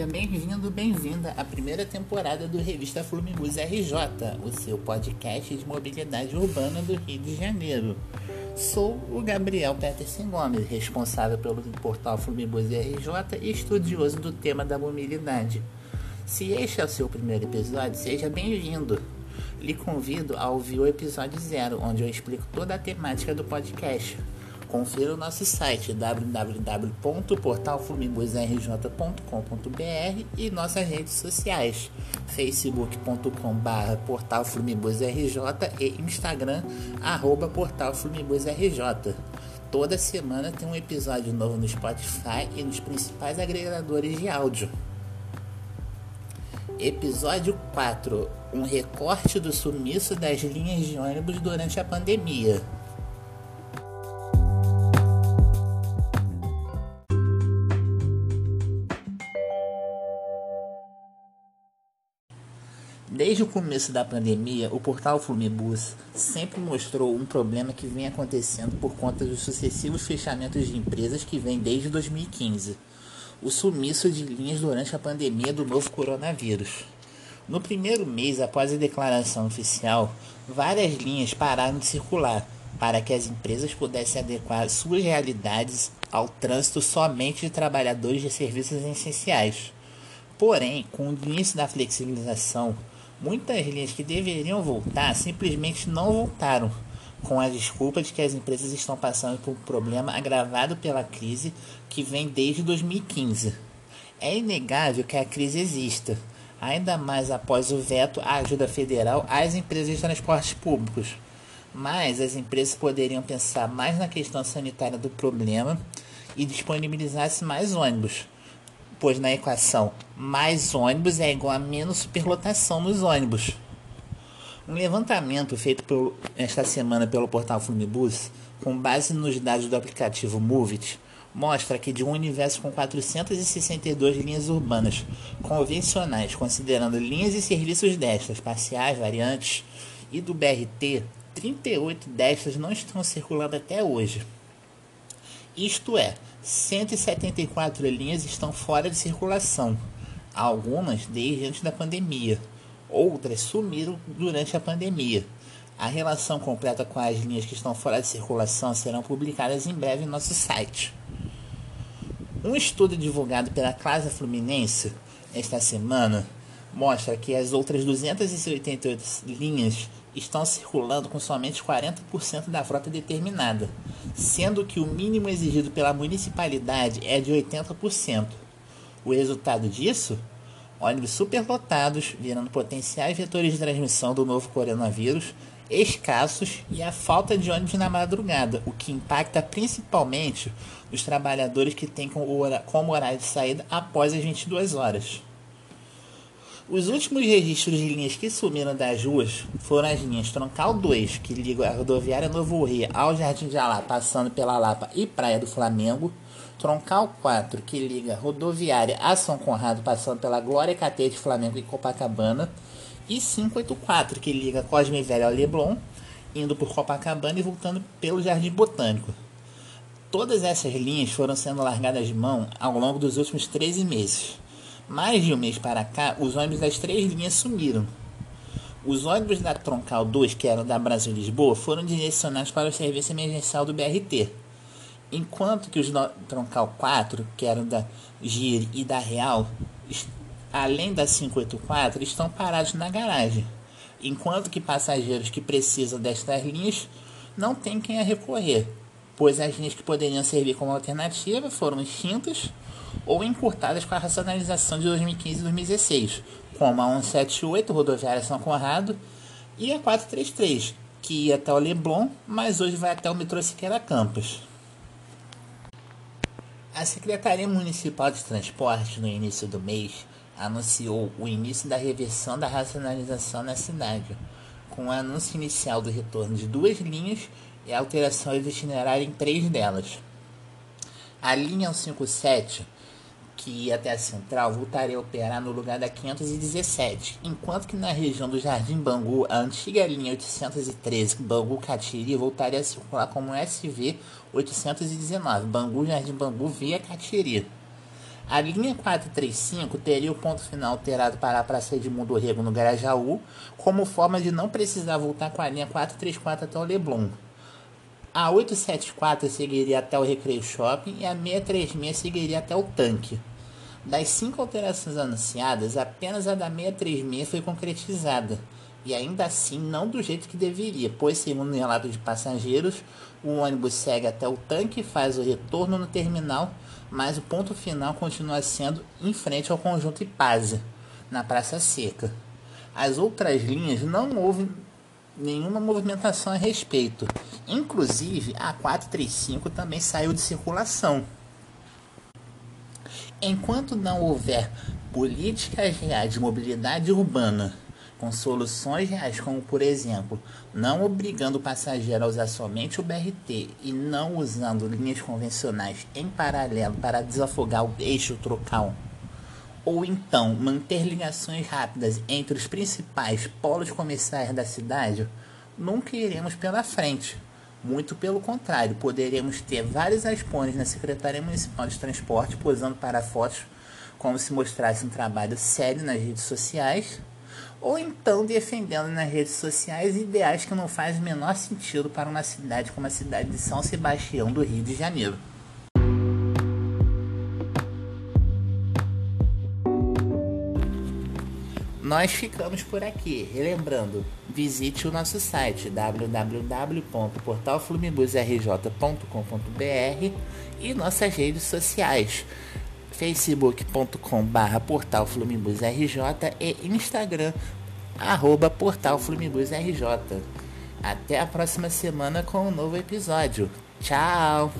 Seja bem-vindo, bem-vinda à primeira temporada do Revista Flumibus RJ, o seu podcast de mobilidade urbana do Rio de Janeiro. Sou o Gabriel Peterson Gomes, responsável pelo portal Flumibus RJ e estudioso do tema da mobilidade. Se este é o seu primeiro episódio, seja bem-vindo. Lhe convido a ouvir o episódio zero, onde eu explico toda a temática do podcast. Confira o nosso site www.portalflumibusrj.com.br e nossas redes sociais facebook.com.br portalflumibusrj e instagram arroba portalflumibusrj. Toda semana tem um episódio novo no Spotify e nos principais agregadores de áudio. Episódio 4 Um recorte do sumiço das linhas de ônibus durante a pandemia. Desde o começo da pandemia, o portal Flumibus sempre mostrou um problema que vem acontecendo por conta dos sucessivos fechamentos de empresas que vem desde 2015. O sumiço de linhas durante a pandemia do novo coronavírus. No primeiro mês após a declaração oficial, várias linhas pararam de circular para que as empresas pudessem adequar suas realidades ao trânsito somente de trabalhadores de serviços essenciais. Porém, com o início da flexibilização, Muitas linhas que deveriam voltar simplesmente não voltaram, com a desculpa de que as empresas estão passando por um problema agravado pela crise que vem desde 2015. É inegável que a crise exista, ainda mais após o veto à ajuda federal às empresas de transportes públicos. Mas as empresas poderiam pensar mais na questão sanitária do problema e disponibilizar-se mais ônibus pois na equação mais ônibus é igual a menos superlotação nos ônibus. Um levantamento feito por, esta semana pelo portal Funibus, com base nos dados do aplicativo Movit, mostra que de um universo com 462 linhas urbanas convencionais, considerando linhas e serviços destas, parciais, variantes e do BRT, 38 destas não estão circulando até hoje. Isto é, 174 linhas estão fora de circulação, algumas desde antes da pandemia, outras sumiram durante a pandemia. A relação completa com as linhas que estão fora de circulação serão publicadas em breve em nosso site. Um estudo divulgado pela Casa Fluminense esta semana mostra que as outras 288 linhas estão circulando com somente 40% da frota determinada, sendo que o mínimo exigido pela municipalidade é de 80%. O resultado disso? Ônibus superlotados, virando potenciais vetores de transmissão do novo coronavírus, escassos e a falta de ônibus na madrugada, o que impacta principalmente os trabalhadores que têm como horário de saída após as 22 horas. Os últimos registros de linhas que sumiram das ruas foram as linhas Troncal 2, que ligam a rodoviária Novo Rio ao Jardim de Alá, passando pela Lapa e Praia do Flamengo. Troncal 4, que liga a rodoviária a São Conrado, passando pela Glória Catete Flamengo e Copacabana. E 584, que liga Cosme Velho ao Leblon, indo por Copacabana e voltando pelo Jardim Botânico. Todas essas linhas foram sendo largadas de mão ao longo dos últimos 13 meses. Mais de um mês para cá, os ônibus das três linhas sumiram. Os ônibus da Troncal 2, que eram da Brasil Lisboa, foram direcionados para o serviço emergencial do BRT. Enquanto que os Troncal 4, que eram da GIR e da Real, além da 584, estão parados na garagem. Enquanto que passageiros que precisam destas linhas não têm quem a recorrer, pois as linhas que poderiam servir como alternativa foram extintas ou encurtadas com a racionalização de 2015 e 2016, como a 178 rodoviária São Conrado e a 433, que ia até o Leblon, mas hoje vai até o metrô Siqueira Campos. A Secretaria Municipal de Transporte, no início do mês, anunciou o início da reversão da racionalização na cidade, com o anúncio inicial do retorno de duas linhas e alterações do itinerário em três delas. A linha 157 que ia até a central voltaria a operar no lugar da 517, enquanto que na região do Jardim Bangu, a antiga linha 813 Bangu Catiri voltaria a circular como SV 819, Bangu Jardim Bangu via Catiri. A linha 435 teria o ponto final alterado para a Praça Edmundo Rego no Garajaú, como forma de não precisar voltar com a linha 434 até o Leblon. A 874 seguiria até o Recreio Shopping e a 636 seguiria até o Tanque. Das cinco alterações anunciadas, apenas a da 636 foi concretizada, e ainda assim não do jeito que deveria, pois, segundo o relato de passageiros, o ônibus segue até o tanque e faz o retorno no terminal mas o ponto final continua sendo em frente ao conjunto Ipase, na Praça Seca. As outras linhas não houve nenhuma movimentação a respeito. Inclusive, a 435 também saiu de circulação. Enquanto não houver políticas reais de mobilidade urbana com soluções reais, como por exemplo, não obrigando o passageiro a usar somente o BRT e não usando linhas convencionais em paralelo para desafogar o eixo trocal, ou então manter ligações rápidas entre os principais polos comerciais da cidade, nunca iremos pela frente. Muito pelo contrário, poderemos ter vários aspones na Secretaria Municipal de Transporte posando para fotos como se mostrasse um trabalho sério nas redes sociais ou então defendendo nas redes sociais ideais que não fazem o menor sentido para uma cidade como a cidade de São Sebastião do Rio de Janeiro. Nós ficamos por aqui. Relembrando, visite o nosso site www.portalflumibusrj.com.br e nossas redes sociais facebook.com barra portal RJ e Instagram arroba portal RJ. Até a próxima semana com um novo episódio. Tchau!